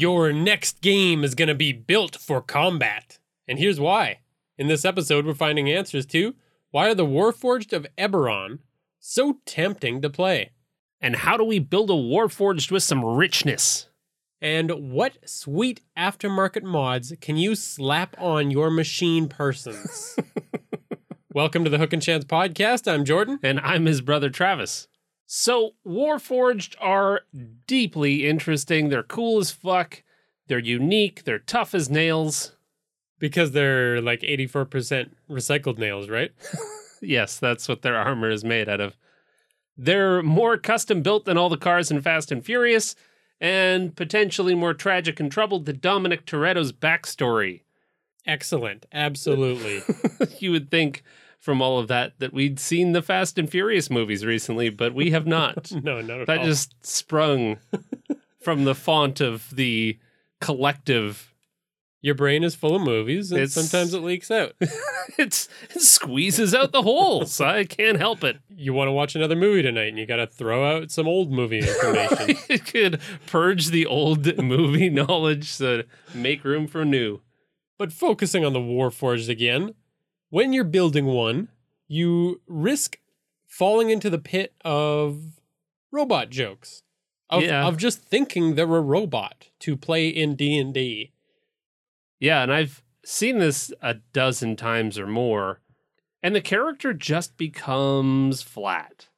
Your next game is going to be built for combat. And here's why. In this episode, we're finding answers to why are the Warforged of Eberron so tempting to play? And how do we build a Warforged with some richness? And what sweet aftermarket mods can you slap on your machine persons? Welcome to the Hook and Chance podcast. I'm Jordan. And I'm his brother Travis. So, Warforged are deeply interesting. They're cool as fuck. They're unique. They're tough as nails. Because they're like 84% recycled nails, right? yes, that's what their armor is made out of. They're more custom built than all the cars in Fast and Furious, and potentially more tragic and troubled than Dominic Toretto's backstory. Excellent. Absolutely. you would think from all of that that we'd seen the Fast and Furious movies recently, but we have not. no, not at that all. just sprung from the font of the collective. Your brain is full of movies, and It's- sometimes it leaks out. It's it squeezes out the holes. I can't help it. you want to watch another movie tonight, and you got to throw out some old movie information. it could purge the old movie knowledge to make room for new. but focusing on the Warforged again, when you're building one, you risk falling into the pit of robot jokes. Of, Yeah. of just thinking they're a robot to play in D&D. Yeah, and I've seen this a dozen times or more, and the character just becomes flat.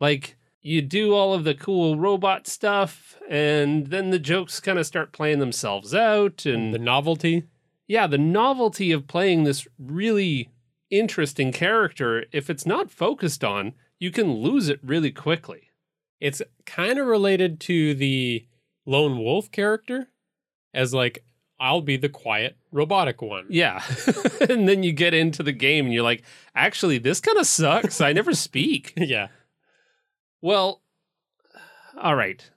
Like, you do all of the cool robot stuff, and then the jokes kind of start playing themselves out. And The novelty. yeah, the novelty of playing this really interesting character, if it's not focused on, you can lose it really quickly. It's kind of related to the lone wolf character as like I'll be the quiet robotic one. Yeah. and then you get into the game and you're like, actually, this kind of sucks. I never speak. yeah. Well, all right.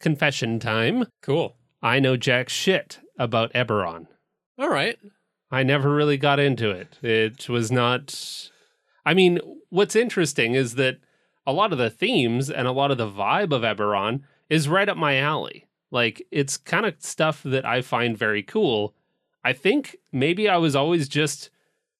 Confession time. Cool. I know jack shit about Eberron. All right. I never really got into it. It was not. I mean, what's interesting is that a lot of the themes and a lot of the vibe of Eberron is right up my alley. Like, it's kind of stuff that I find very cool. I think maybe I was always just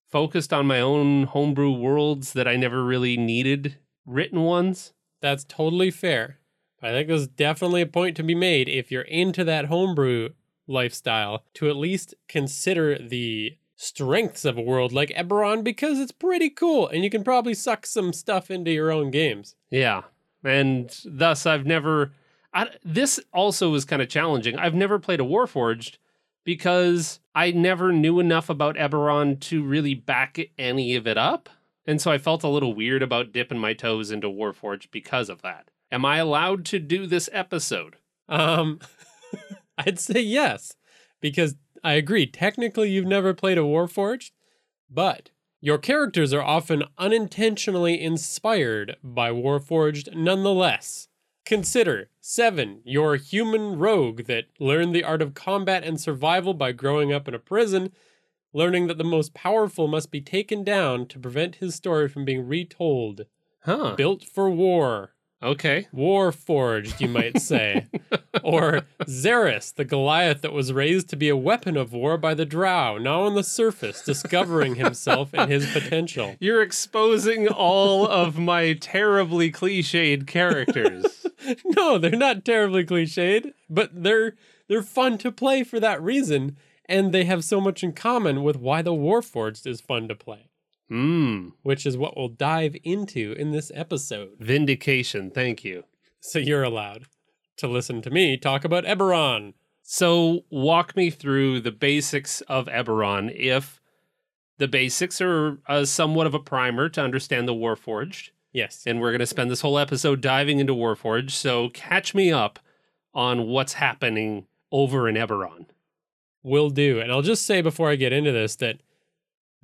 focused on my own homebrew worlds that I never really needed written ones. That's totally fair. I think there's definitely a point to be made if you're into that homebrew lifestyle to at least consider the strengths of a world like Eberron because it's pretty cool and you can probably suck some stuff into your own games. Yeah. And thus, I've never. I, this also was kind of challenging. I've never played a Warforged because I never knew enough about Eberron to really back any of it up. And so I felt a little weird about dipping my toes into Warforged because of that. Am I allowed to do this episode? Um I'd say yes because I agree technically you've never played a Warforged, but your characters are often unintentionally inspired by Warforged nonetheless. Consider 7, your human rogue that learned the art of combat and survival by growing up in a prison, learning that the most powerful must be taken down to prevent his story from being retold. Huh. Built for war. Okay. War forged, you might say. or Xeris, the Goliath that was raised to be a weapon of war by the Drow, now on the surface, discovering himself and his potential. You're exposing all of my terribly cliched characters. No, they're not terribly cliched, but they're they're fun to play for that reason, and they have so much in common with why the Warforged is fun to play, Hmm. which is what we'll dive into in this episode. Vindication. Thank you. So you're allowed to listen to me talk about Eberron. So, walk me through the basics of Eberron. If the basics are uh, somewhat of a primer to understand the Warforged, Yes. and we're going to spend this whole episode diving into Warforged. So, catch me up on what's happening over in Eberron. Will do. And I'll just say before I get into this that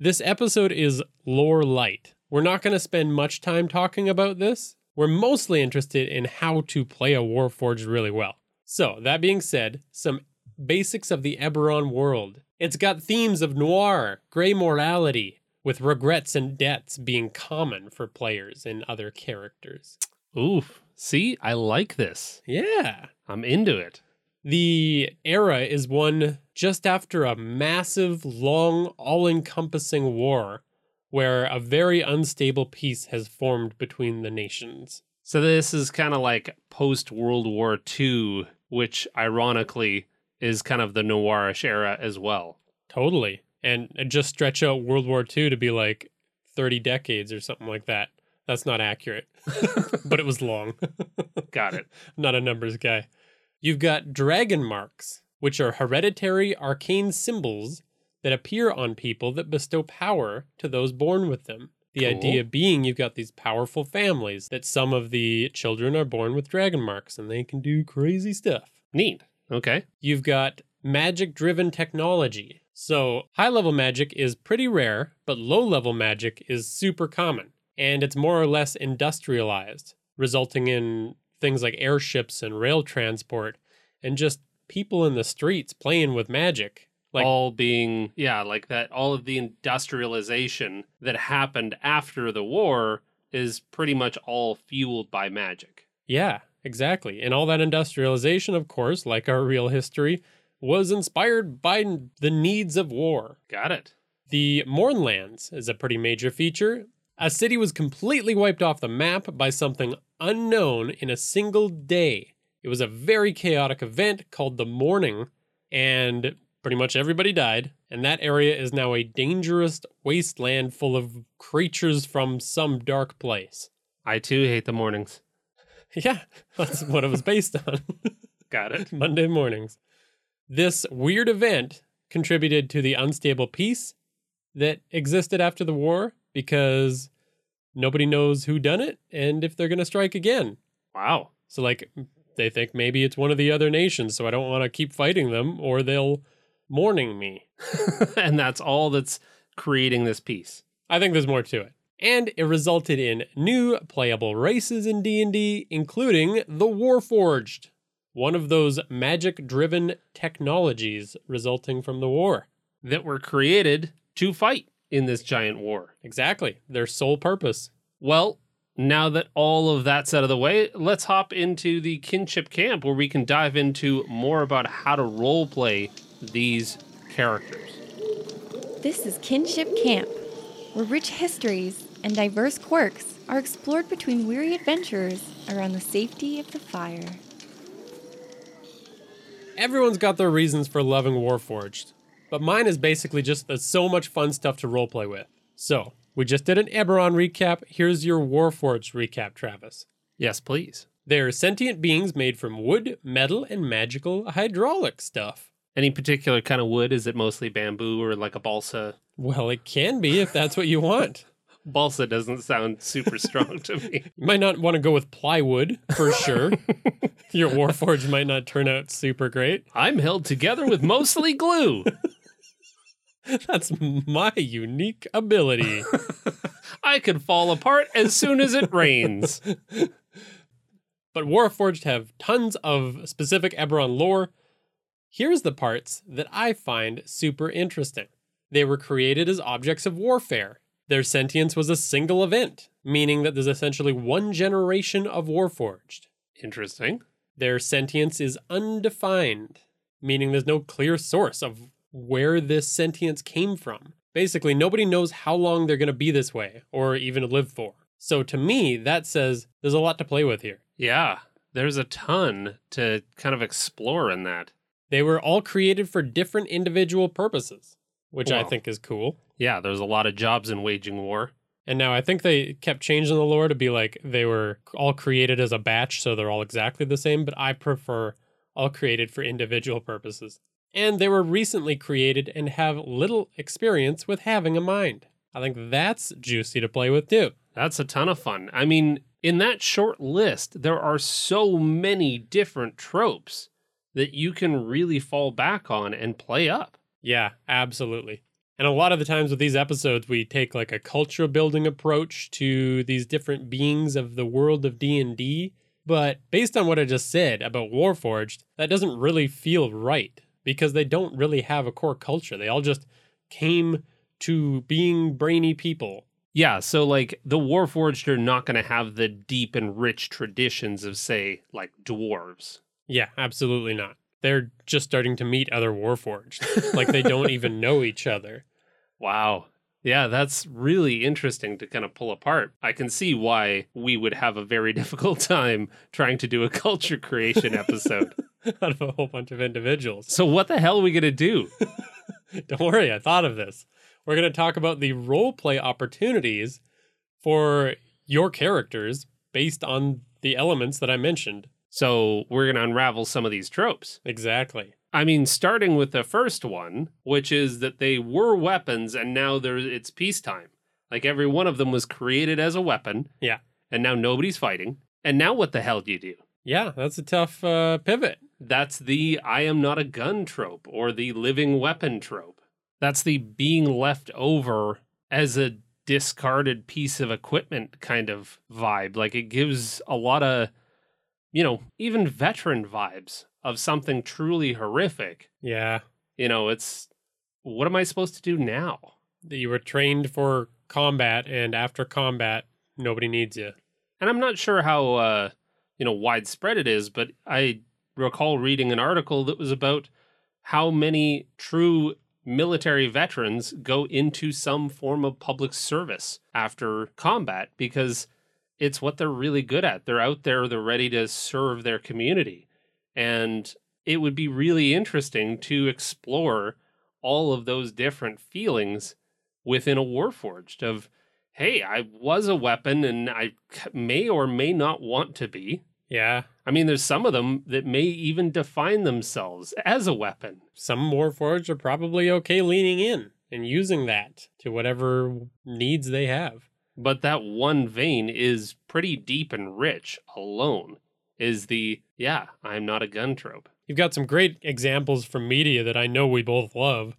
this episode is lore light. We're not going to spend much time talking about this. We're mostly interested in how to play a Warforged really well. So, that being said, some basics of the Eberron world. It's got themes of noir, gray morality, with regrets and debts being common for players and other characters. Oof. See, I like this. Yeah. I'm into it. The era is one just after a massive, long, all encompassing war where a very unstable peace has formed between the nations. So this is kind of like post World War II, which ironically is kind of the noirish era as well. Totally. And just stretch out World War II to be like 30 decades or something like that. That's not accurate, but it was long. Got it. not a numbers guy. You've got dragon marks, which are hereditary arcane symbols that appear on people that bestow power to those born with them. The Cool. idea being you've got these powerful families that some of the children are born with dragon marks and they can do crazy stuff. Neat. Okay. You've got magic driven technology. So, high level magic is pretty rare, but low level magic is super common. And it's more or less industrialized, resulting in things like airships and rail transport and just people in the streets playing with magic. Like, all being, yeah, like that, all of the industrialization that happened after the war is pretty much all fueled by magic. yeah, exactly. And all that industrialization, of course, like our real history, was inspired by the needs of war. Got it. The Mournlands is a pretty major feature. A city was completely wiped off the map by something unknown in a single day. It was a very chaotic event called the Mourning, and pretty much everybody died. And that area is now a dangerous wasteland full of creatures from some dark place. I too hate the mornings. Yeah, that's what it was based on. Got it. Monday mornings. This weird event contributed to the unstable peace that existed after the war because nobody knows who done it and if they're going to strike again. Wow. So like they think maybe it's one of the other nations, so I don't want to keep fighting them or they'll mourning me. and that's all that's creating this peace. I think there's more to it. And it resulted in new playable races in D&D, including the Warforged, one of those magic-driven technologies resulting from the war. That were created to fight in this giant war. Exactly, their sole purpose. Well, now that all of that's out of the way, let's hop into the kinship camp where we can dive into more about how to role play these characters. This is Kinship Camp, where rich histories and diverse quirks are explored between weary adventurers around the safety of the fire. Everyone's got their reasons for loving Warforged, but mine is basically just there's so much fun stuff to roleplay with. So, we just did an Eberron recap. Here's your Warforged recap, Travis. Yes, please. They're sentient beings made from wood, metal, and magical hydraulic stuff. Any particular kind of wood? Is it mostly bamboo or like a balsa? Well, it can be if that's what you want. Balsa doesn't sound super strong to me. You might not want to go with plywood for sure. Your Warforged might not turn out super great. I'm held together with mostly glue. That's my unique ability. I could fall apart as soon as it rains. But Warforged have tons of specific Eberron lore. Here's the parts that I find super interesting. They were created as objects of warfare. Their sentience was a single event, meaning that there's essentially one generation of Warforged. Interesting. Their sentience is undefined, meaning there's no clear source of where this sentience came from. Basically, nobody knows how long they're going to be this way or even live for. So to me, that says there's a lot to play with here. Yeah, there's a ton to kind of explore in that. They were all created for different individual purposes, which I think is cool. Yeah, there's a lot of jobs in waging war. And now I think they kept changing the lore to be like they were all created as a batch, so they're all exactly the same, but I prefer all created for individual purposes. And they were recently created and have little experience with having a mind. I think that's juicy to play with too. That's a ton of fun. I mean, in that short list, there are so many different tropes that you can really fall back on and play up. Yeah, absolutely. And a lot of the times with these episodes, we take like a culture building approach to these different beings of the world of D&D. But based on what I just said about Warforged, that doesn't really feel right because they don't really have a core culture. They all just came to being brainy people. Yeah, so like the Warforged are not going to have the deep and rich traditions of, say, like dwarves. Yeah, absolutely not. They're just starting to meet other Warforged. like they don't even know each other. Wow. Yeah, that's really interesting to kind of pull apart. I can see why we would have a very difficult time trying to do a culture creation episode. out of a whole bunch of individuals. so, what the hell are we going to do? Don't worry, I thought of this. We're going to talk about the role play opportunities for your characters based on the elements that I mentioned. So, we're going to unravel some of these tropes. Exactly. I mean, starting with the first one, which is that they were weapons and now there it's peacetime. Like every one of them was created as a weapon. Yeah. And now nobody's fighting. And now what the hell do you do? Yeah, that's a tough uh, pivot. That's the I am not a gun trope or the living weapon trope. That's the being left over as a discarded piece of equipment kind of vibe. Like it gives a lot of, you know, even veteran vibes of something truly horrific. Yeah, You know, it's what am I supposed to do now? that you were trained for combat, and after combat, nobody needs you. And I'm not sure how uh, you know widespread it is, but I recall reading an article that was about how many true military veterans go into some form of public service after combat because it's what they're really good at. They're out there, they're ready to serve their community. And it would be really interesting to explore all of those different feelings within a Warforged of hey, I was a weapon and i may or may not want to be. Yeah, I mean, there's some of them that may even define themselves as a weapon. some Warforged are probably okay leaning in and using that to whatever needs they have. But that one vein is pretty deep and rich alone. Is the, yeah, I'm not a gun trope. You've got some great examples from media that I know we both love.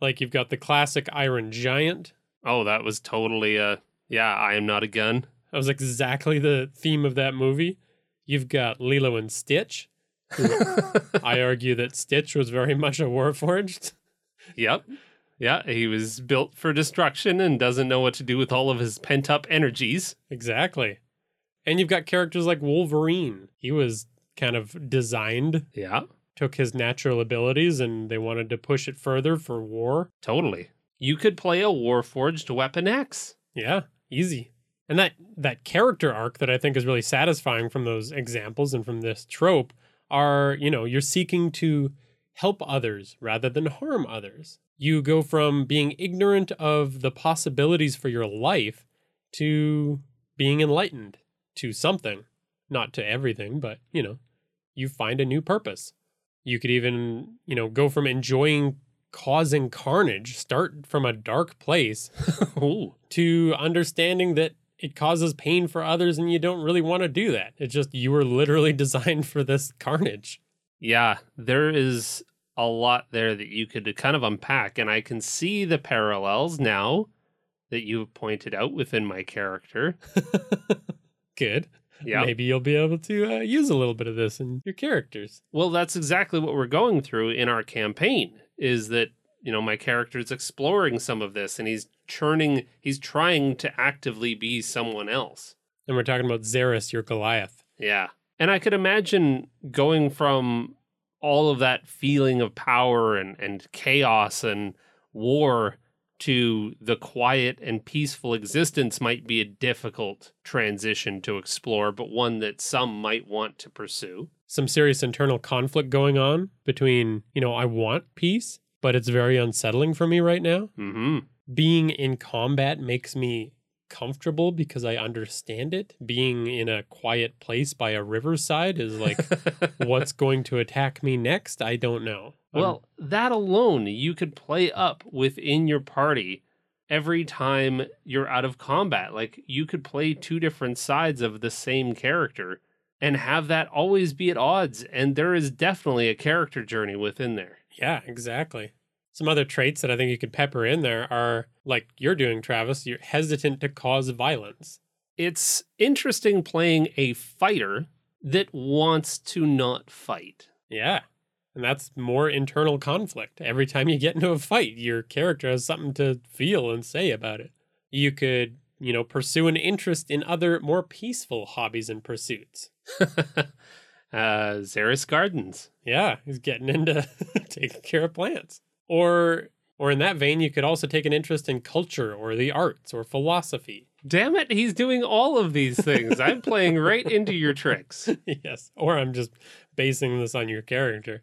Like you've got the classic Iron Giant. Oh, that was totally a, yeah, I am not a gun. That was exactly the theme of that movie. You've got Lilo and Stitch. I argue that Stitch was very much a Warforged. Yep. Yeah, he was built for destruction and doesn't know what to do with all of his pent up energies. Exactly. And you've got characters like Wolverine. He was kind of designed, Yeah, took his natural abilities, and they wanted to push it further for war. totally. You could play a Warforged Weapon X. Yeah, easy. And that that character arc that I think is really satisfying from those examples and from this trope are, you know, you're seeking to help others rather than harm others. You go from being ignorant of the possibilities for your life to being enlightened to something, not to everything, but, you know, you find a new purpose. You could even, you know, go from enjoying causing carnage, start from a dark place to understanding that it causes pain for others and you don't really want to do that. It's just you were literally designed for this carnage. Yeah, there is a lot there that you could kind of unpack, and I can see the parallels now that you've pointed out within my character. Good. Yeah. Maybe you'll be able to uh, use a little bit of this in your characters. Well, that's exactly what we're going through in our campaign is that, you know, my character is exploring some of this and he's churning, he's trying to actively be someone else. And we're talking about Xeris, your Goliath. Yeah. And I could imagine going from all of that feeling of power and, and chaos and war to the quiet and peaceful existence might be a difficult transition to explore, but one that some might want to pursue. Some serious internal conflict going on between, you know, I want peace, but it's very unsettling for me right now. hmm being in combat makes me comfortable because I understand it. Being in a quiet place by a riverside is like, what's going to attack me next? I don't know. Um, Well, that alone you could play up within your party every time you're out of combat. Like you could play two different sides of the same character and have that always be at odds. And there is definitely a character journey within there. Yeah, exactly. Some other traits that I think you could pepper in there are like you're doing, Travis, you're hesitant to cause violence. It's interesting playing a fighter that wants to not fight. Yeah. And that's more internal conflict. Every time you get into a fight, your character has something to feel and say about it. You could, you know, pursue an interest in other more peaceful hobbies and pursuits. uh, Xeris Gardens. Yeah, he's getting into taking care of plants. Or or in that vein, you could also take an interest in culture or the arts or philosophy. Damn it, he's doing all of these things. I'm playing right into your tricks. yes. Or I'm just basing this on your character.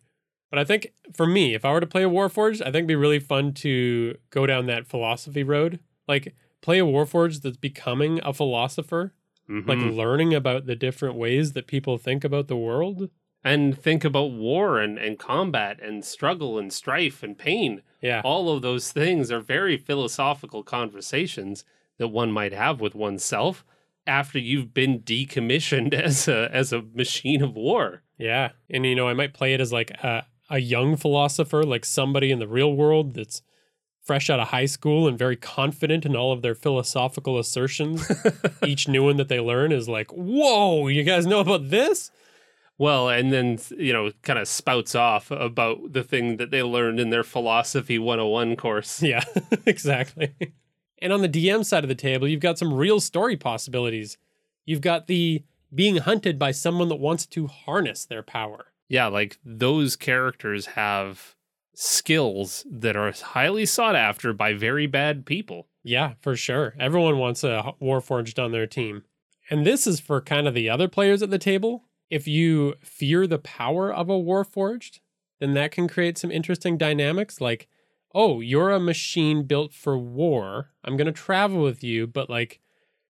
But I think for me, if I were to play a Warforged, I think it'd be really fun to go down that philosophy road. Like play a Warforged that's becoming a philosopher, Mhm. like learning about the different ways that people think about the world. And think about war and, and combat and struggle and strife and pain. Yeah. All of those things are very philosophical conversations that one might have with oneself after you've been decommissioned as a as a machine of war. Yeah. And you know, I might play it as like a, a young philosopher, like somebody in the real world that's fresh out of high school and very confident in all of their philosophical assertions. Each new one that they learn is like, whoa, you guys know about this? Well, and then you know, kind of spouts off about the thing that they learned in their philosophy 101 course. Yeah, exactly. And on the DM side of the table, you've got some real story possibilities. You've got the being hunted by someone that wants to harness their power. Yeah, like those characters have skills that are highly sought after by very bad people. Yeah, for sure. Everyone wants a Warforged on their team. And this is for kind of the other players at the table. If you fear the power of a Warforged, then that can create some interesting dynamics like, oh, you're a machine built for war. I'm going to travel with you, but like,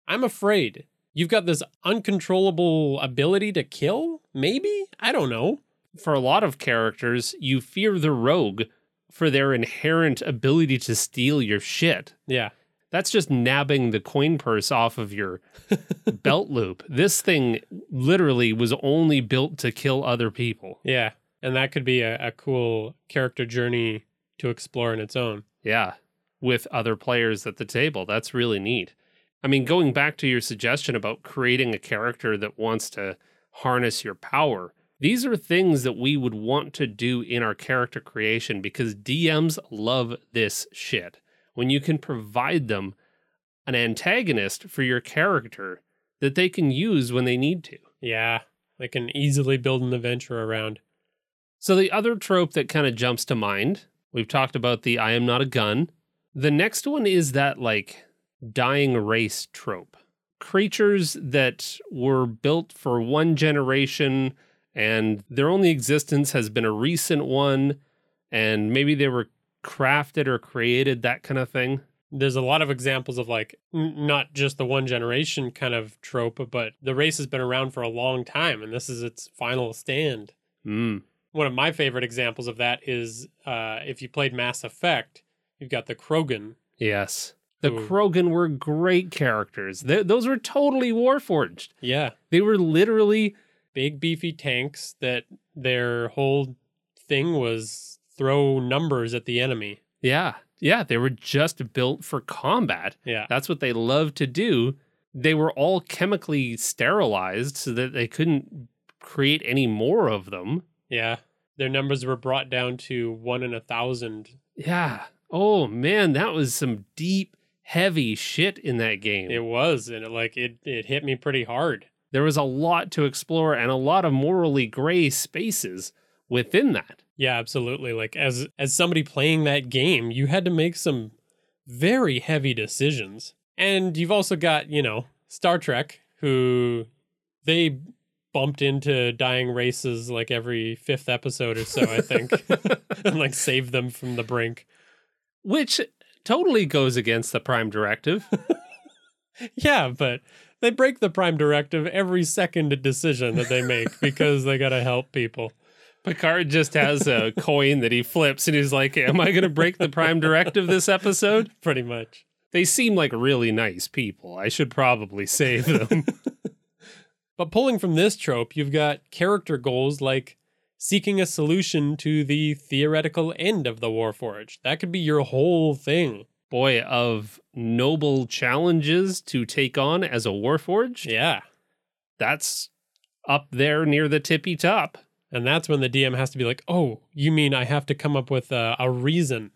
I'm afraid. You've got this uncontrollable ability to kill? Maybe? I don't know. For a lot of characters, you fear the rogue for their inherent ability to steal your shit. Yeah. That's just nabbing the coin purse off of your belt loop. This thing literally was only built to kill other people. Yeah. And that could be a, a cool character journey to explore in its own. Yeah, with other players at the table. That's really neat. I mean, going back to your suggestion about creating a character that wants to harness your power, these are things that we would want to do in our character creation because DMs love this shit. When you can provide them an antagonist for your character that they can use when they need to. Yeah. They can easily build an adventure around. So, the other trope that kind of jumps to mind, we've talked about the I am not a gun. The next one is that like dying race trope. Creatures that were built for one generation and their only existence has been a recent one, and maybe they were crafted or created, that kind of thing. There's a lot of examples of like n- not just the one generation kind of trope, but the race has been around for a long time and this is its final stand. Mm. One of my favorite examples of that is uh, if you played Mass Effect, you've got the Krogan. Yes. The. Krogan were great characters. Th- those were totally Warforged. Yeah. They were literally Big beefy tanks that their whole thing was throw numbers at the enemy. Yeah. Yeah. They were just built for combat. Yeah. That's what they loved to do. They were all chemically sterilized so that they couldn't create any more of them. Yeah. Their numbers were brought down to one in a thousand. Yeah. Oh man, that was some deep, heavy shit in that game. It was, and it like it it hit me pretty hard. there was a lot to explore and a lot of morally gray spaces within that. Yeah, absolutely. Like as as somebody playing that game, you had to make some very heavy decisions. And you've also got, you know, Star Trek who they bumped into dying races like every fifth episode or so, I think. and like saved them from the brink. Which totally goes against the Prime Directive. Yeah, but they break the prime directive every second decision that they make because they got to help people. Picard just has a coin that he flips and he's like, Am I going to break the Prime Directive this episode? Pretty much. They seem like really nice people. I should probably save them. But pulling from this trope, you've got character goals like seeking a solution to the theoretical end of the Warforged. That could be your whole thing. Boy, of noble challenges to take on as a Warforged, Yeah. that's up there near the tippy top. And that's when the DM has to be like, oh, you mean I have to come up with a, a reason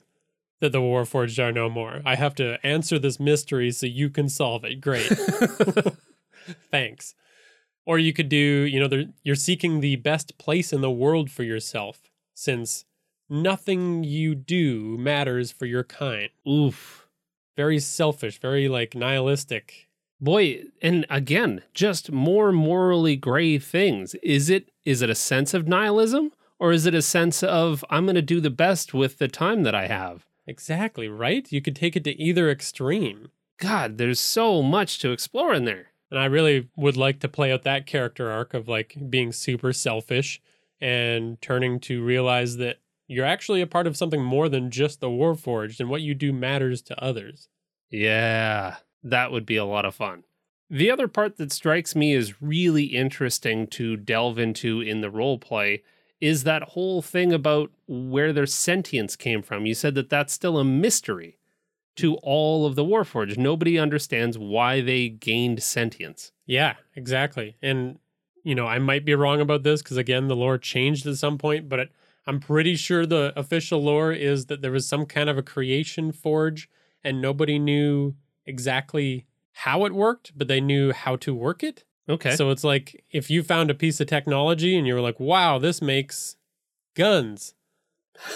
that the Warforged are no more? I have to answer this mystery so you can solve it. Great. Thanks. Or you could do, you know, you're seeking the best place in the world for yourself, since nothing you do matters for your kind. Oof. Very selfish, very like nihilistic. Boy, and again, just more morally gray things. Is it is it a sense of nihilism or is it a sense of I'm going to do the best with the time that I have? Exactly, right? You could take it to either extreme. God, there's so much to explore in there. And I really would like to play out that character arc of like being super selfish and turning to realize that you're actually a part of something more than just the Warforged and what you do matters to others. Yeah, that would be a lot of fun. The other part that strikes me as really interesting to delve into in the role play is that whole thing about where their sentience came from. You said that that's still a mystery to all of the Warforged. Nobody understands why they gained sentience. Yeah, exactly. And, you know, I might be wrong about this because, again, the lore changed at some point, but it, I'm pretty sure the official lore is that there was some kind of a creation forge and nobody knew exactly how it worked, but they knew how to work it. Okay. So it's like if you found a piece of technology and you were like, wow, this makes guns.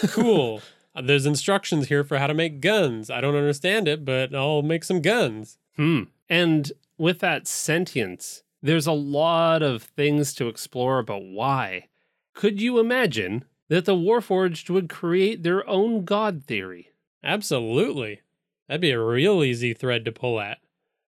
Cool. Uh, There's instructions here for how to make guns. I don't understand it, but I'll make some guns. Hmm. And with that sentience, there's a lot of things to explore about why. Could you imagine that the Warforged would create their own god theory? Absolutely. That'd be a real easy thread to pull at.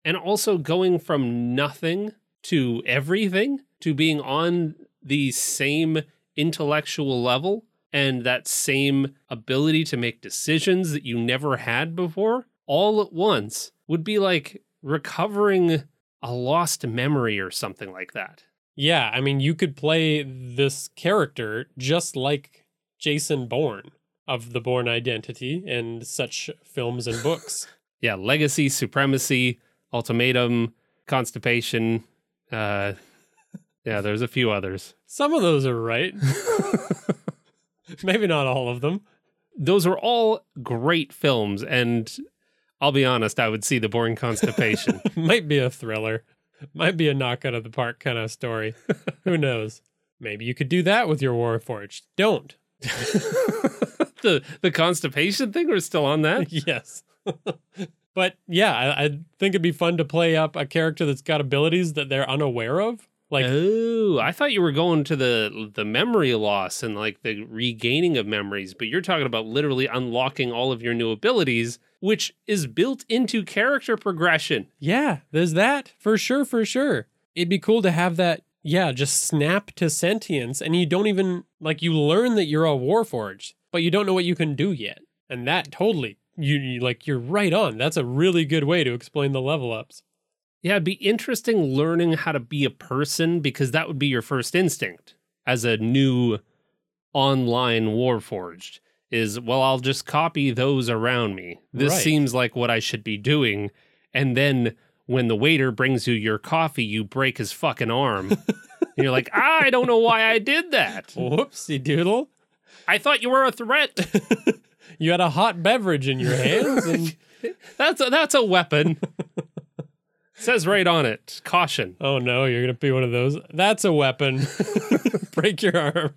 And also going from nothing to everything to being on the same intellectual level and that same ability to make decisions that you never had before all at once would be like recovering a lost memory or something like that. Yeah, I mean, you could play this character just like Jason Bourne of the Bourne Identity and such films and books. Yeah, legacy, supremacy, ultimatum, constipation. Uh, yeah, there's a few others. Some of those are right. Maybe not all of them. Those are all great films, and I'll be honest, I would see the boring constipation. Might be a thriller. Might be a knock out of the park kind of story. Who knows? Maybe you could do that with your Warforged. Don't. The the constipation thing, we're still on that. yes. but yeah, I, I think it'd be fun to play up a character that's got abilities that they're unaware of. Like, oh, I thought you were going to the the memory loss and like the regaining of memories, but you're talking about literally unlocking all of your new abilities, which is built into character progression. yeah, there's that for sure, for sure. It'd be cool to have that, yeah, just snap to sentience, and you don't even, like, you learn that you're a Warforged, but you don't know what you can do yet. And that totally, you, you like, you're right on. That's a really good way to explain the level ups. Yeah, it'd be interesting learning how to be a person because that would be your first instinct as a new online Warforged. Is well, I'll just copy those around me. This Right. seems like what I should be doing. And then when the waiter brings you your coffee, you break his fucking arm. and you're like, ah, I don't know why I did that. Whoopsie doodle. I thought you were a threat. You had a hot beverage in your hands, and That's a, that's a weapon. Says right on it, caution. Oh no, you're gonna be one of those. That's a weapon. Break your arm.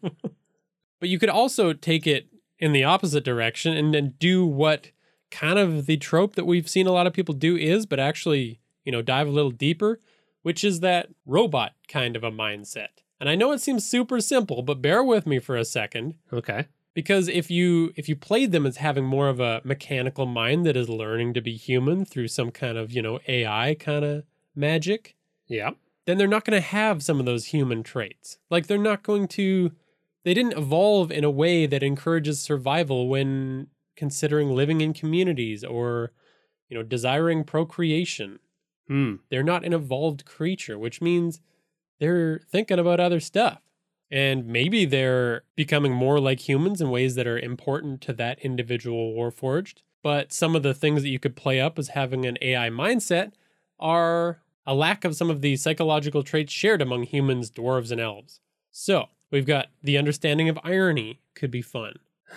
but you could also take it in the opposite direction and then do what kind of the trope that we've seen a lot of people do is, but actually, you know, dive a little deeper, which is that robot kind of a mindset. And I know it seems super simple, but bear with me for a second Okay. because if you if you played them as having more of a mechanical mind that is learning to be human through some kind of, you know, AI kind of magic, Yeah. then they're not going to have some of those human traits. Like they're not going to they didn't evolve in a way that encourages survival when considering living in communities or you know desiring procreation. Hmm. They're not an evolved creature, which means they're thinking about other stuff. And maybe they're becoming more like humans in ways that are important to that individual Warforged. But some of the things that you could play up as having an AI mindset are a lack of some of the psychological traits shared among humans, dwarves, and elves. So we've got the understanding of irony could be fun.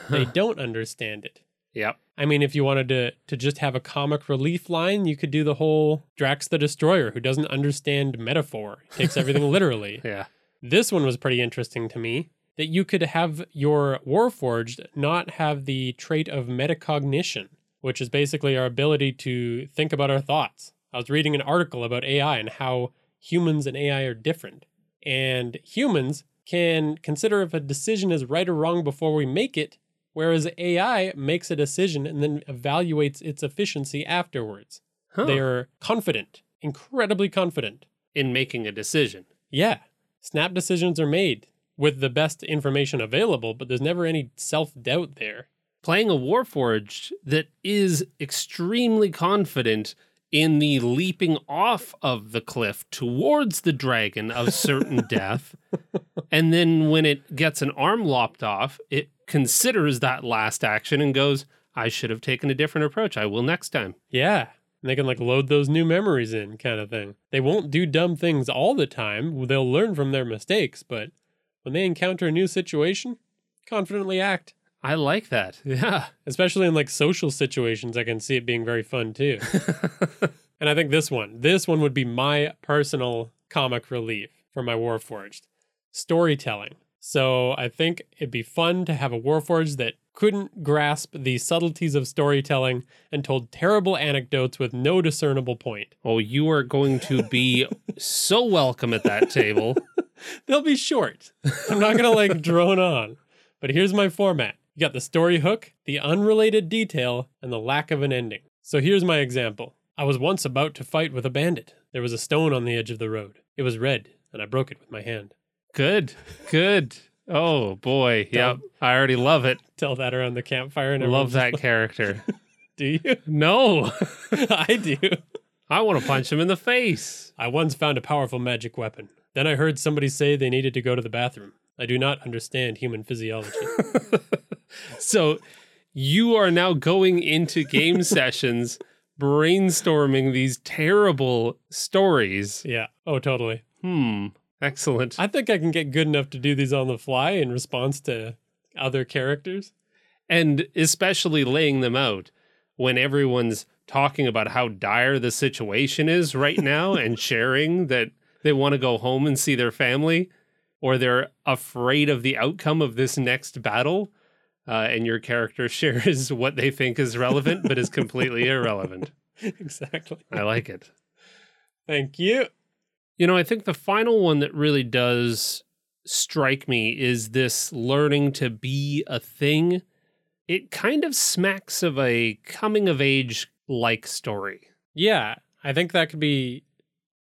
They don't understand it. Yep. I mean, if you wanted to to just have a comic relief line, you could do the whole Drax the Destroyer, who doesn't understand metaphor, takes everything literally. Yeah. This one was pretty interesting to me that you could have your Warforged not have the trait of metacognition, which is basically our ability to think about our thoughts. I was reading an article about AI and how humans and AI are different. And humans can consider if a decision is right or wrong before we make it, whereas AI makes a decision and then evaluates its efficiency afterwards. Huh. They are confident, incredibly confident. in making a decision. Yeah, snap decisions are made with the best information available, but there's never any self doubt there. Playing a Warforged that is extremely confident in the leaping off of the cliff towards the dragon of certain death. And then when it gets an arm lopped off, it considers that last action and goes, I should have taken a different approach. I will next time. Yeah. And they can like load those new memories in, kind of thing. They won't do dumb things all the time. They'll learn from their mistakes, but when they encounter a new situation, confidently act. I like that. Yeah. Especially in like social situations, I can see it being very fun too. and I think this one, this one would be my personal comic relief for my Warforged storytelling. So I think it'd be fun to have a Warforged that couldn't grasp the subtleties of storytelling and told terrible anecdotes with no discernible point. oh, you are going to be so welcome at that table. They'll be short. I'm not going to like drone on. But here's my format you got the story hook, the unrelated detail, and the lack of an ending. So here's my example I was once about to fight with a bandit. There was a stone on the edge of the road. It was red, and I broke it with my hand. Good. Good. Oh boy. Yep. I already love it. Tell that around the campfire and Love that just character. Do you? No. I do. I want to punch him in the face. I once found a powerful magic weapon. Then I heard somebody say they needed to go to the bathroom. I do not understand human physiology. So you are now going into game sessions brainstorming these terrible stories. yeah. Oh, totally. Hmm. Excellent. I think I can get good enough to do these on the fly in response to other characters. and especially laying them out when everyone's talking about how dire the situation is right now and sharing that they want to go home and see their family or they're afraid of the outcome of this next battle uh, and your character shares what they think is relevant but is completely irrelevant exactly. i like it Thank you. You know, I think the final one that really does strike me is this learning to be a thing. It kind of smacks of a coming of age like story. Yeah, I think that could be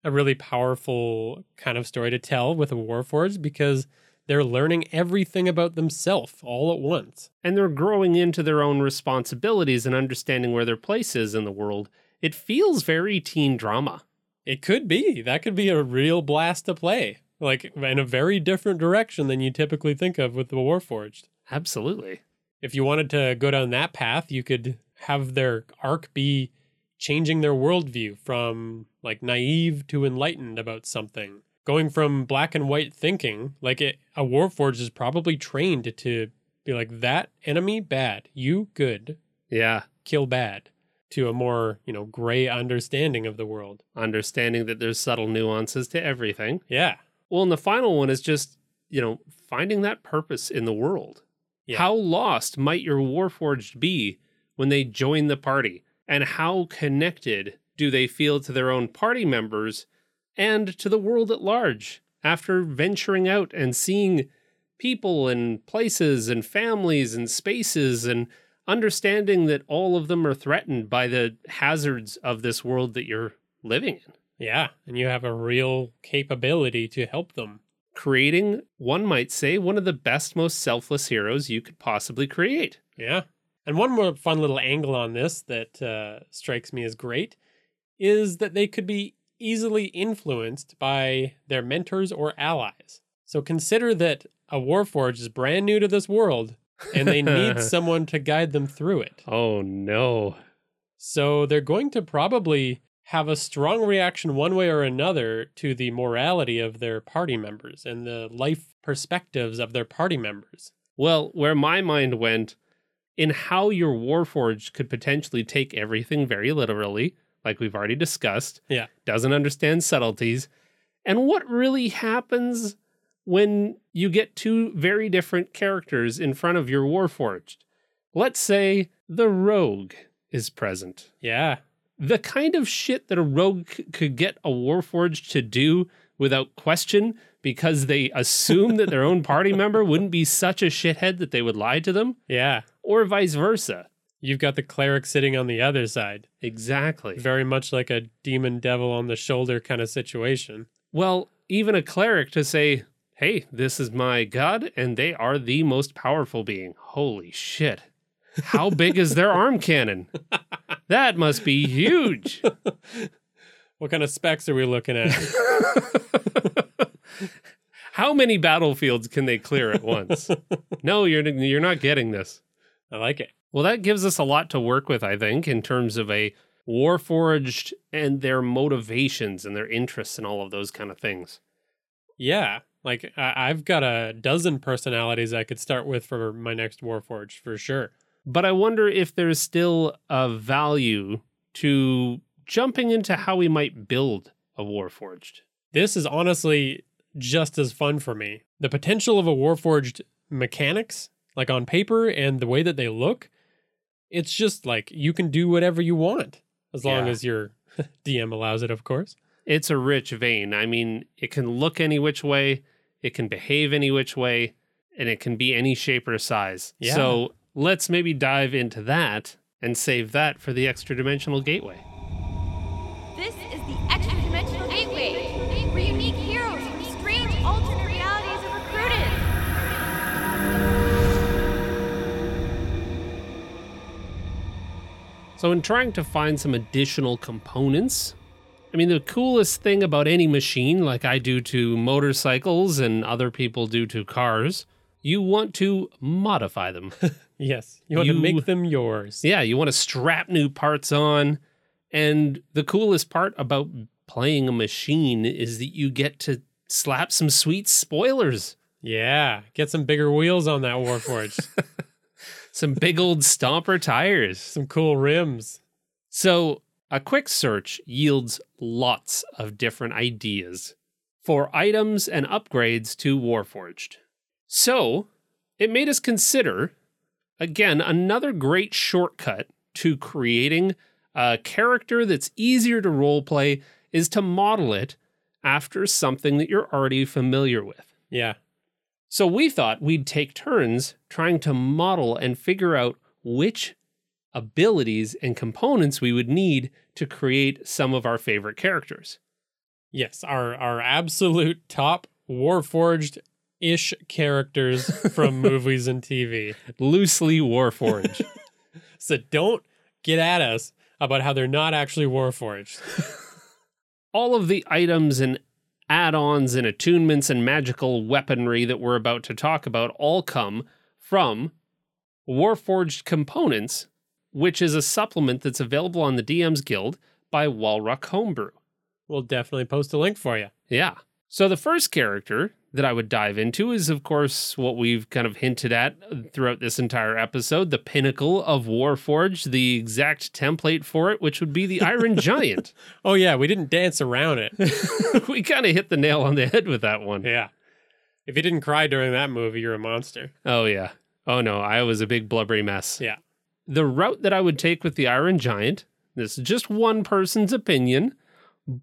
a really powerful kind of story to tell with a Warforged because they're learning everything about themselves all at once. And they're growing into their own responsibilities and understanding where their place is in the world. It feels very teen drama. It could be. That could be a real blast to play. Like in a very different direction than you typically think of with the Warforged. Absolutely. If you wanted to go down that path, you could have their arc be changing their worldview from like naive to enlightened about something. Going from black and white thinking, like it, a Warforged is probably trained to be like that enemy bad, you good, Yeah. kill bad, to a more you know gray understanding of the world. Understanding that there's subtle nuances to everything. Yeah, Well, and the final one is just, you know, finding that purpose in the world. Yeah. How lost might your Warforged be when they join the party? And how connected do they feel to their own party members and to the world at large after venturing out and seeing people and places and families and spaces and understanding that all of them are threatened by the hazards of this world that you're living in? yeah, and you have a real capability to help them. creating, one might say, one of the best, most selfless heroes you could possibly create. Yeah. And one more fun little angle on this that uh, strikes me as great is that they could be easily influenced by their mentors or allies. So consider that a Warforged is brand new to this world and they need someone to guide them through it. Oh no. So they're going to probably have a strong reaction one way or another to the morality of their party members and the life perspectives of their party members. Well, where my mind went in how your Warforged could potentially take everything very literally, like we've already discussed. Yeah. Doesn't understand subtleties. And what really happens when you get two very different characters in front of your Warforged? Let's say the rogue is present. Yeah. The kind of shit that a rogue c- could get a Warforged to do without question because they assume that their own party member wouldn't be such a shithead that they would lie to them, Yeah. or vice versa. You've got the cleric sitting on the other side. Exactly. Very much like a demon devil on the shoulder kind of situation. Well, even a cleric to say, hey, this is my god, and they are the most powerful being. Holy shit. How big is their arm cannon? That must be huge. What kind of specs are we looking at? How many battlefields can they clear at once? no, you're you're not getting this. I like it. Well, that gives us a lot to work with, I think, in terms of a warforged and their motivations and their interests and all of those kind of things. Yeah. Like I- I've got a dozen personalities I could start with for my next Warforged for sure. But I wonder if there's still a value to jumping into how we might build a warforged. This is honestly just as fun for me. The potential of a Warforged mechanics, like on paper and the way that they look, it's just like you can do whatever you want as long Yeah. as your DM allows it, of course. It's a rich vein. I mean, it can look any which way, it can behave any which way, and it can be any shape or size. Yeah. So let's maybe dive into that and save that for the extra dimensional gateway. This is the Extra Dimensional Gateway, where unique heroes from strange alternate realities are recruited. So, in trying to find some additional components, I mean, the coolest thing about any machine, like I do to motorcycles and other people do to cars, you want to modify them. Yes. You want You- to make them yours. yeah, you want to strap new parts on. And the coolest part about playing a machine is that you get to slap some sweet spoilers, Yeah. Get some bigger wheels on that Warforged. some big old stomper tires. some cool rims. So, a quick search yields lots of different ideas for items and upgrades to Warforged. So, it made us consider, again, another great shortcut to creating a character that's easier to roleplay is to model it after something that you're already familiar with. Yeah. So we thought we'd take turns trying to model and figure out which abilities and components we would need to create some of our favorite characters. Yes. Our our absolute top Warforged ish characters from movies and TV. Loosely Warforged. So don't get at us about how they're not actually Warforged. All of the items and add-ons and attunements and magical weaponry that we're about to talk about all come from Warforged Components, which is a supplement that's available on the DM's Guild by Walrock Homebrew. We'll definitely post a link for you. Yeah. So the first character that I would dive into is, of course, what we've kind of hinted at throughout this entire episode the pinnacle of Warforged, the exact template for it, which would be the Iron Giant. Oh yeah, we didn't dance around it. we kind of hit the nail on the head with that one. yeah. If you didn't cry during that movie, you're a monster. Oh, yeah. Oh, no. I was a big blubbery mess. Yeah. The route that I would take with the Iron Giant, this is just one person's opinion,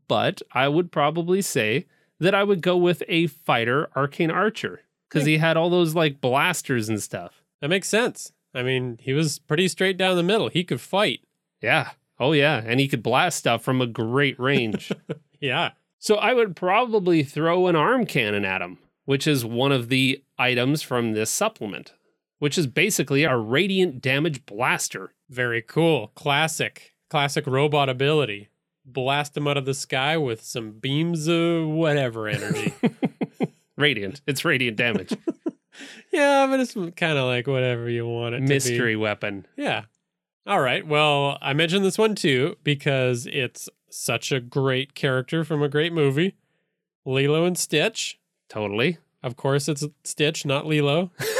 but I would probably say that I would go with a fighter arcane archer because he had all those like blasters and stuff. That makes sense. I mean, he was pretty straight down the middle. He could fight. Yeah. Oh, yeah. And he could blast stuff from a great range. Yeah. so I would probably throw an arm cannon at him, which is one of the items from this supplement, which is basically a radiant damage blaster. Very cool. Classic. Classic robot ability. blast him out of the sky with some beams of whatever energy. Radiant. It's radiant damage. yeah, but it's kind of like whatever you want it to be. Mystery weapon. Yeah. All right. Well, I mentioned this one too because it's such a great character from a great movie. Lilo and Stitch. Totally. Of course, it's Stitch, not Lilo.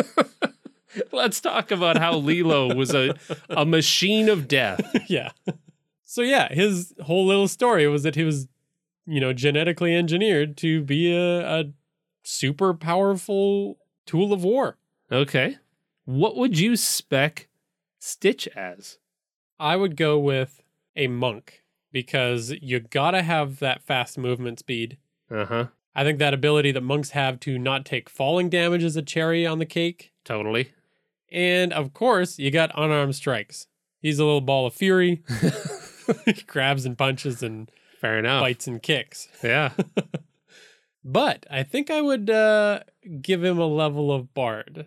Let's talk about how Lilo was a, a machine of death. yeah. So yeah, his whole little story was that he was, you know, genetically engineered to be a, a super powerful tool of war. Okay. What would you spec Stitch as? I would go with a monk because you gotta have that fast movement speed. Uh huh. I think that ability that monks have to not take falling damage is a cherry on the cake. Totally. And of course, you got unarmed strikes. He's a little ball of fury. he grabs and punches and Fair enough. bites and kicks. Yeah. But I think I would uh, give him a level of bard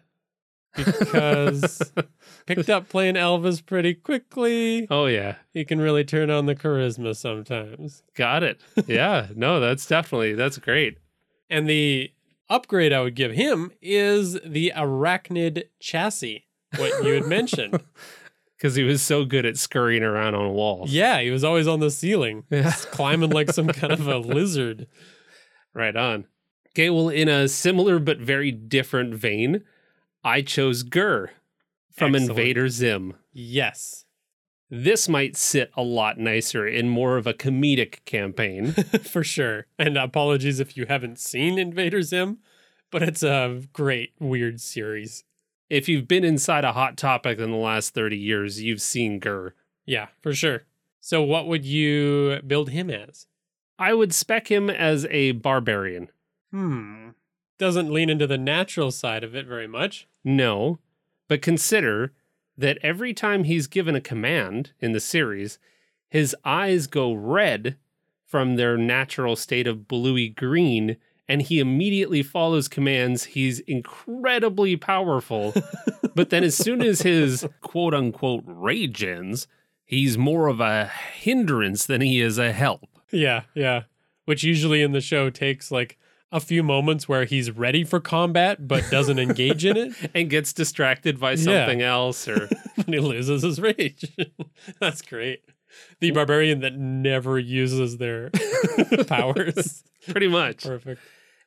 because picked up playing Elvis pretty quickly. oh, yeah. He can really turn on the charisma sometimes. Got it. Yeah. no, that's definitely, that's great. And the upgrade I would give him is the arachnid chassis, what you had mentioned. Because he was so good at scurrying around on walls. yeah, he was always on the ceiling, Yeah. climbing like some kind of a lizard. Right on. Okay, well, in a similar but very different vein, I chose GIR from Excellent. Invader Zim. Yes, This might sit a lot nicer in more of a comedic campaign. for sure. And apologies if you haven't seen Invader Zim, but it's a great, weird series. if you've been inside a hot topic in the last 30 years, you've seen GIR. Yeah, for sure. So, what would you build him as? I would spec him as a barbarian. Hmm. Doesn't lean into the natural side of it very much. No, but consider that every time he's given a command in the series, his eyes go red from their natural state of bluey green, and he immediately follows commands. He's incredibly powerful. but then, as soon as his quote unquote rage ends, he's more of a hindrance than he is a help. Yeah, yeah. Which usually in the show takes like a few moments where he's ready for combat but doesn't engage in it And gets distracted by Yeah. something else, or he loses his rage. That's great. The barbarian that never uses their powers. pretty much. Perfect.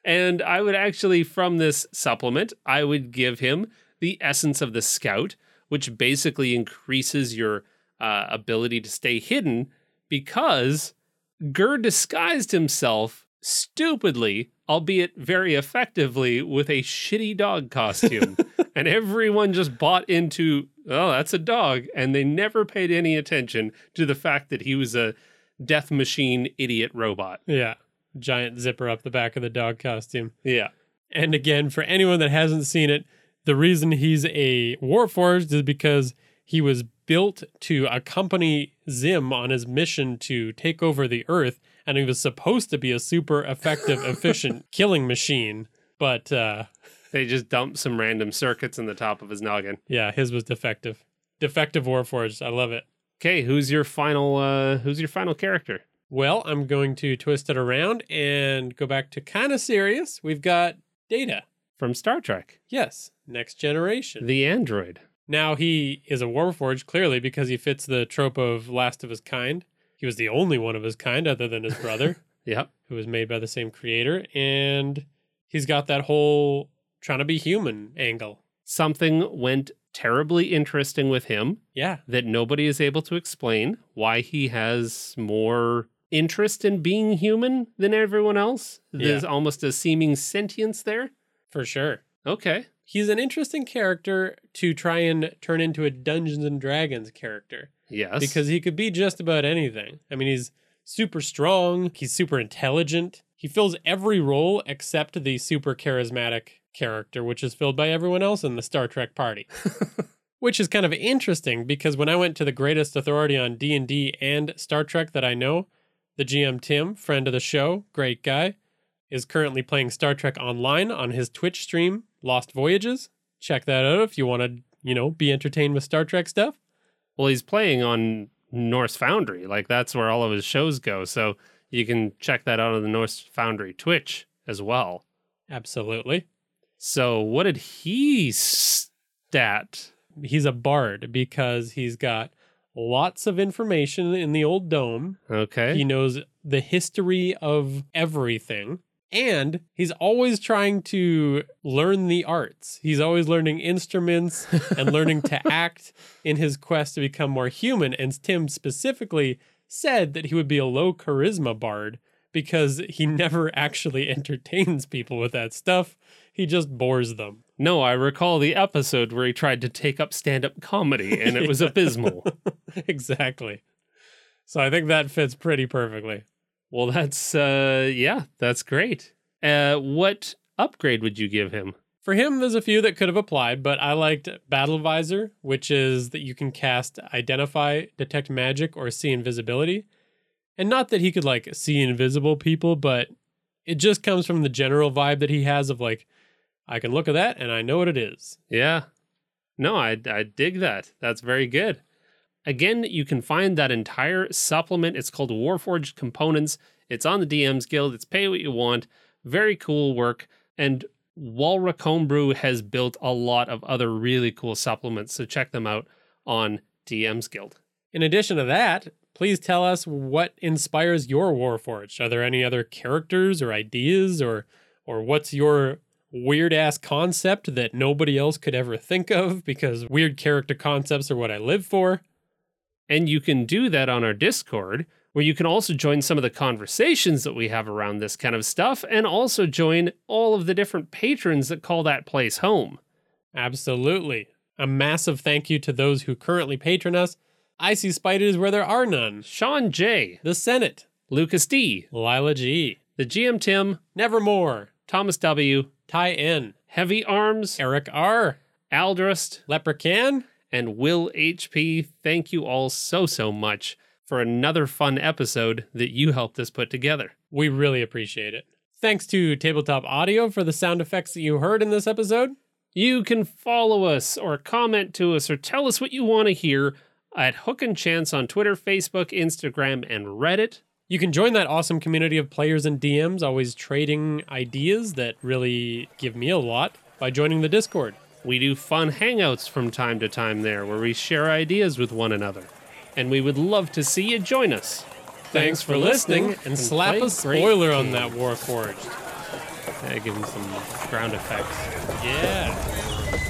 And I would actually, from this supplement, I would give him the essence of the scout, which basically increases your uh, ability to stay hidden because GIR disguised himself stupidly, albeit very effectively, with a shitty dog costume. and everyone just bought into, oh, that's a dog. And they never paid any attention to the fact that he was a death machine idiot robot. Yeah. Giant zipper up the back of the dog costume. Yeah. And again, for anyone that hasn't seen it, the reason he's a Warforged is because he was built to accompany Zim on his mission to take over the Earth, and he was supposed to be a super effective, efficient killing machine. But uh, They just dumped some random circuits in the top of his noggin. yeah, his was defective. Defective Warforged. I love it. Okay, who's your final uh who's your final character? Well, I'm going to twist it around and go back to kind of serious. We've got Data. From Star Trek. Yes, next generation. The android. Now he is a Warforged clearly because he fits the trope of last of his kind. He was the only one of his kind other than his brother, Yep. who was made by the same creator, and he's got that whole trying to be human angle. Something went terribly interesting with him Yeah, that nobody is able to explain why he has more interest in being human than everyone else. There's almost a seeming sentience there. for sure. Okay. He's an interesting character to try and turn into a Dungeons and Dragons character. Yes. because he could be just about anything. I mean, he's super strong, he's super intelligent. He fills every role except the super charismatic character, which is filled by everyone else in the Star Trek party. which is kind of interesting because when I went to the greatest authority on D&D and Star Trek that I know, the GM Tim, friend of the show, great guy, is currently playing Star Trek online on his Twitch stream, Lost Voyages. Check that out if you want to, you know, be entertained with Star Trek stuff. Well, he's playing on Norse Foundry. Like that's where all of his shows go. So you can check that out on the Norse Foundry Twitch as well. Absolutely. So what did he stat? He's a bard because he's got lots of information in the old dome. Okay. He knows the history of everything. And he's always trying to learn the arts. He's always learning instruments and learning to act in his quest to become more human. And Tim specifically said that he would be a low charisma bard because he never actually entertains people with that stuff. He just bores them. no, I recall the episode where he tried to take up stand-up comedy and it was abysmal. exactly. So I think that fits pretty perfectly. Well, that's uh yeah, that's great. Uh what upgrade would you give him? For him, there's a few that could have applied, but I liked Battle Visor, which is that you can cast Identify, Detect Magic, or See Invisibility. And not that he could like see invisible people, but it just comes from the general vibe that he has of like, I can look at that and I know what it is. Yeah. No, I I dig that. That's very good. Again, you can find that entire supplement. It's called Warforged Components. It's on the DM's Guild. It's pay what you want. Very cool work. And Walrock Homebrew has built a lot of other really cool supplements. So check them out on DM's Guild. In addition to that, please tell us what inspires your Warforged. Are there any other characters or ideas or or what's your weird ass concept that nobody else could ever think of because weird character concepts are what I live for? And you can do that on our Discord, where you can also join some of the conversations that we have around this kind of stuff, and also join all of the different patrons that call that place home. Absolutely. A massive thank you to those who currently patron us. I see spiders where there are none. Sean J, The Senate, Lucas D, Lila G, the GM Tim, Nevermore, Thomas W, Ty N, Heavy Arms, Eric R, Aldrist, Leprechaun, and Will HP. Thank you all so, so much for another fun episode that you helped us put together. We really appreciate it. Thanks to Tabletop Audio for the sound effects that you heard in this episode. You can follow us or comment to us or tell us what you want to hear at Hook and Chance on Twitter, Facebook, Instagram, and Reddit. You can join that awesome community of players and DMs, always trading ideas that really give me a lot by joining the Discord. We do fun hangouts from time to time there where we share ideas with one another. And we would love to see you join us. Thanks for listening, and slap a spoiler on that Warforged. Yeah, give him some ground effects. Yeah.